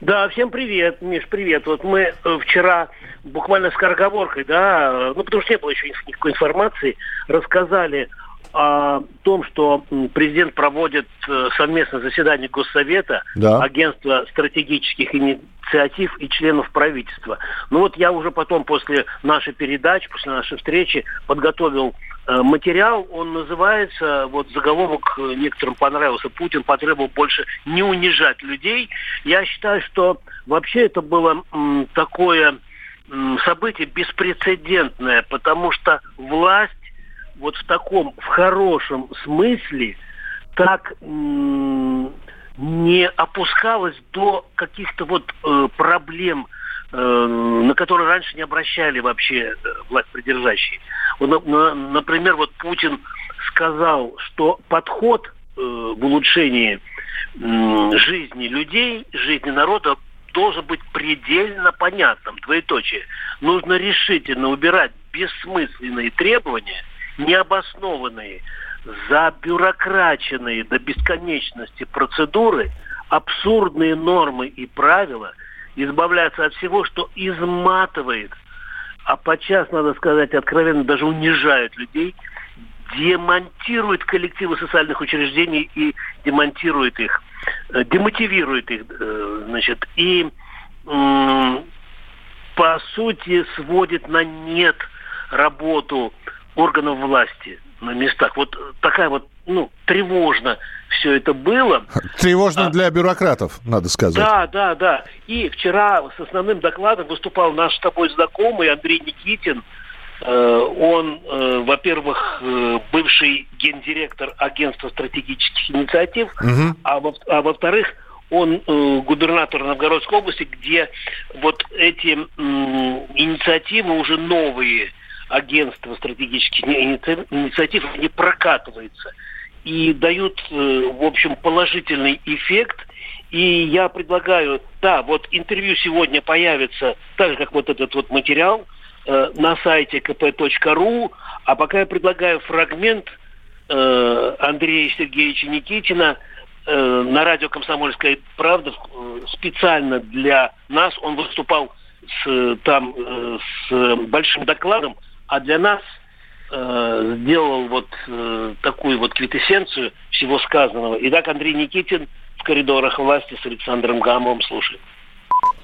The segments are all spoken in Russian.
Да, всем привет, Миш, привет. Вот мы э, вчера буквально с скороговоркой, да, э, ну потому что не было еще никакой информации, рассказали о том, что президент проводит э, совместное заседание Госсовета, Да. агентства стратегических инициатив и членов правительства. Ну вот я уже потом после нашей передачи, после нашей встречи подготовил материал. Он называется, вот заголовок э, некоторым понравился, Путин потребовал больше не унижать людей. Я считаю, что вообще это было такое событие беспрецедентное, потому что власть вот в таком, в хорошем смысле так не опускалась до каких-то вот э, проблем, э, на которые раньше не обращали вообще э, власть придержащие. Например, вот Путин сказал, что подход э, в улучшении жизни людей, жизни народа должен быть предельно понятным, двоеточие. Нужно решительно убирать бессмысленные требования, необоснованные, забюрокраченные до бесконечности процедуры, абсурдные нормы и правила, избавляться от всего, что изматывает, а подчас, надо сказать, откровенно даже унижает людей, демонтирует коллективы социальных учреждений и демонтирует их, э, демотивирует их, э, значит, и по сути сводит на нет работу органов власти на местах. Вот такая вот, ну, тревожно все это было. Тревожно А. для бюрократов, надо сказать. Да, да, да. И вчера с основным докладом выступал наш с тобой знакомый Андрей Никитин. Э, Он, э, во-первых, э, бывший гендиректор агентства стратегических инициатив, Мгм. а, во- а во-вторых, он э, губернатор Новгородской области, где вот эти м, инициативы уже новые агентства стратегических иници- инициатив не прокатываются и дают, э, в общем, положительный эффект. И я предлагаю, да, вот интервью сегодня появится, так же, как вот этот вот материал, э, на сайте kp.ru, а пока я предлагаю фрагмент э, Андрея Сергеевича Никитина э, на радио «Комсомольская правда» э, специально для нас. Он выступал с, э, там э, с большим докладом, а для нас э, сделал вот э, такую вот квитэссенцию всего сказанного. Итак, Андрей Никитин в коридорах власти с Александром Гамовым слушает.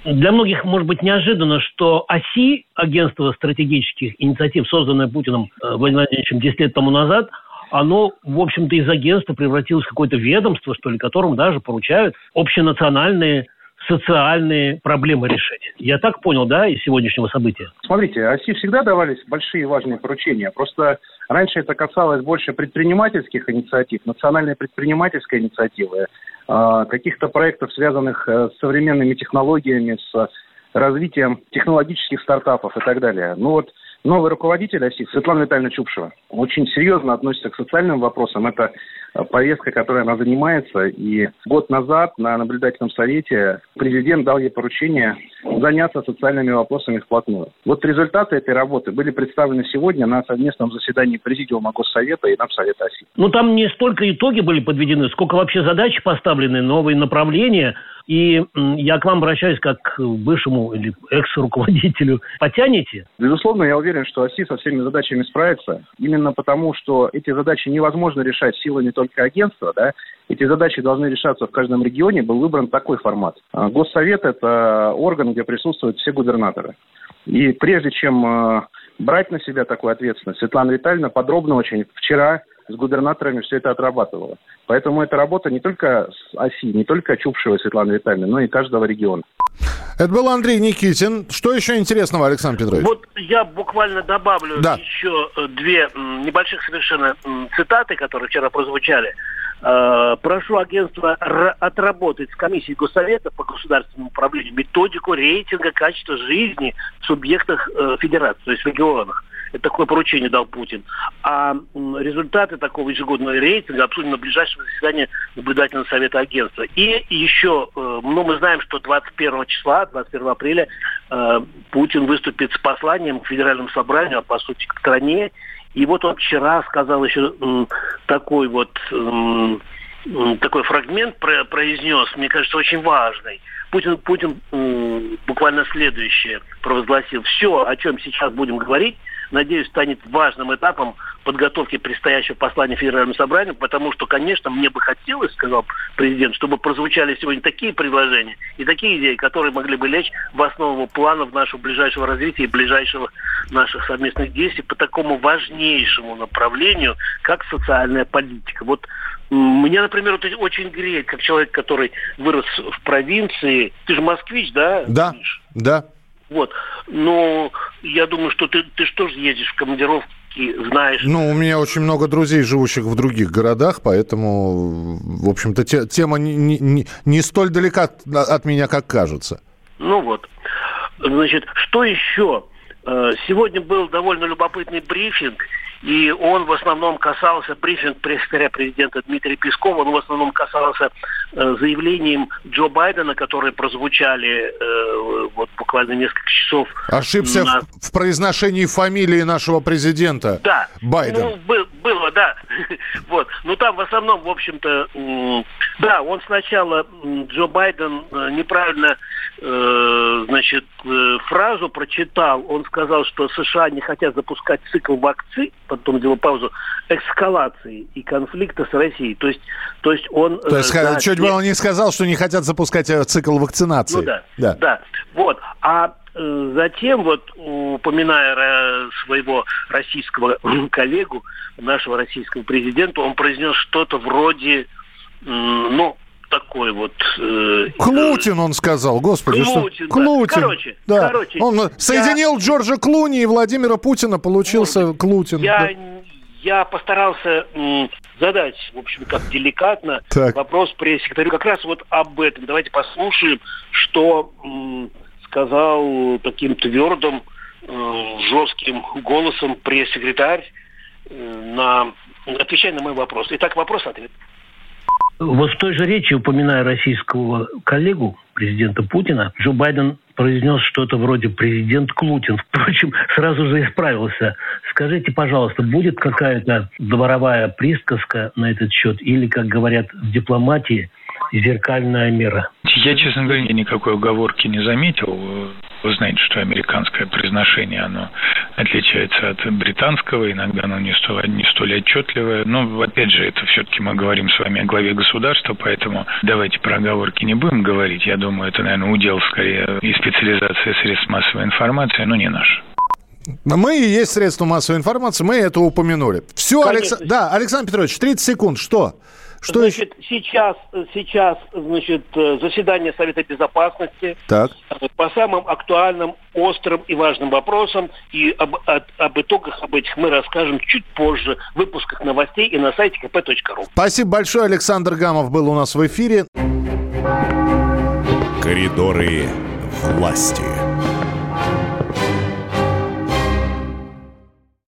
Для многих, может быть, неожиданно, что ОСИ, агентство стратегических инициатив, созданное Путиным э, Владимиром Владимировичем 10 лет тому назад, оно, в общем-то, из агентства превратилось в какое-то ведомство, что ли, которому даже поручают общенациональные социальные проблемы решить. Я так понял, да, из сегодняшнего события? Смотрите, оси всегда давались большие важные поручения. Просто раньше это касалось больше предпринимательских инициатив, национальной предпринимательской инициативы, э, каких-то проектов, связанных э, с современными технологиями, с развитием технологических стартапов и так далее. Ну вот новый руководитель ОСИ, Светлана Витальевна Чупшева, очень серьезно относится к социальным вопросам. Это повестка, которой она занимается. И год назад на наблюдательном совете президент дал ей поручение заняться социальными вопросами вплотную. Вот результаты этой работы были представлены сегодня на совместном заседании Президиума Госсовета и Напсовета Оси. Ну, там не столько итоги были подведены, сколько вообще задачи поставлены, новые направления. И я к вам обращаюсь как к бывшему или экс-руководителю. Потянете? Безусловно, я уверен, что ОСИ со всеми задачами справится. Именно потому, что эти задачи невозможно решать силами только агентства, да, эти задачи должны решаться в каждом регионе, был выбран такой формат. А, Госсовет – это орган, где присутствуют все губернаторы. И прежде чем э, брать на себя такую ответственность, Светлана Витальевна подробно очень вчера с губернаторами все это отрабатывала. Поэтому эта работа не только с ОСИ, не только Чупшева Светланы Витальевны, но и каждого региона. Это был Андрей Никитин. Что еще интересного, Александр Петрович? Вот я буквально добавлю Да. еще э, две небольших совершенно цитаты, которые вчера прозвучали. Э, Прошу агентство отработать с комиссией Госсовета по государственному управлению методику рейтинга качества жизни в субъектах э, федерации, то есть в регионах. Такое поручение дал Путин. А результаты такого ежегодного рейтинга обсудим на ближайшем заседании наблюдательного совета агентства. И еще, э, ну, мы знаем, что 21 числа, 21 апреля, э, Путин выступит с посланием к Федеральному собранию, а по сути к стране. И вот он вчера сказал еще такой вот такой фрагмент произнес, мне кажется, очень важный. Путин, Путин буквально следующее провозгласил. Все, о чем сейчас будем говорить, надеюсь, станет важным этапом подготовки предстоящего послания Федеральному собранию, потому что, конечно, мне бы хотелось, сказал президент, чтобы прозвучали сегодня такие предложения и такие идеи, которые могли бы лечь в основу планов нашего ближайшего развития и ближайшего наших совместных действий по такому важнейшему направлению, как социальная политика. Вот меня, например, вот очень греет, как человек, который вырос в провинции. Ты же москвич, да? Да, Миш? да. Вот. Но я думаю, что ты, ты что же ездишь в командировки, знаешь... Ну, у меня очень много друзей, живущих в других городах, поэтому, в общем-то, те, тема не, не, не столь далека от, от меня, как кажется. Ну вот. Значит, что еще? Э, сегодня был довольно любопытный брифинг, и он в основном касался, брифинг пресс-секретаря президента Дмитрия Пескова, он в основном касался э, заявлением Джо Байдена, которые прозвучали э, вот буквально несколько часов. Ошибся на... в, в произношении фамилии нашего президента. Да. Байден. Ну, был, было, да. вот. Ну, там в основном, в общем-то, да, он сначала, Джо Байден, э, неправильно, значит, э, фразу прочитал. Он сказал, что США не хотят запускать цикл вакцин, потом сделал паузу, эскалации и конфликта с Россией. То есть, то есть он... То есть да, чуть было не сказал, что не хотят запускать цикл вакцинации. Ну да, да. да. Вот. А Затем, вот упоминая своего российского коллегу, нашего российского президента, он произнес что-то вроде, ну, такой вот... Э, Клутин, он сказал, господи. Клутин, что? Клутин. Короче, да. короче. Он соединил я... Джорджа Клуни и Владимира Путина, получился Может, Клутин. Я, да. я постарался задать, в общем, как деликатно так. вопрос пресс-секретарю как раз вот об этом. Давайте послушаем, что сказал таким твердым, э, жестким голосом пресс-секретарь э, на отвечая на мой вопрос. Итак, вопрос-ответ. Вот в той же речи, упоминая российского коллегу, президента Путина, Джо Байден произнес что-то вроде «президент Клутин». Впрочем, сразу же исправился. Скажите, пожалуйста, будет какая-то дворовая присказка на этот счет или, как говорят в дипломатии, зеркальная мера? Я, честно говоря, никакой оговорки не заметил. Вы знаете, что американское произношение, оно отличается от британского, иногда оно не столь, не столь отчетливое. Но, опять же, это все-таки мы говорим с вами о главе государства, поэтому давайте про оговорки не будем говорить. Я думаю, это, наверное, удел скорее и специализация средств массовой информации, но не наш. Мы и есть средства массовой информации, мы это упомянули. Все, Алекс... да, Александр Петрович, 30 секунд, что? Что значит, еще? сейчас, сейчас, значит, э, заседание Совета Безопасности так. по самым актуальным, острым и важным вопросам. И об, об, об итогах об этих мы расскажем чуть позже в выпусках новостей и на сайте kp.ru. Спасибо большое. Александр Гамов был у нас в эфире. Коридоры власти.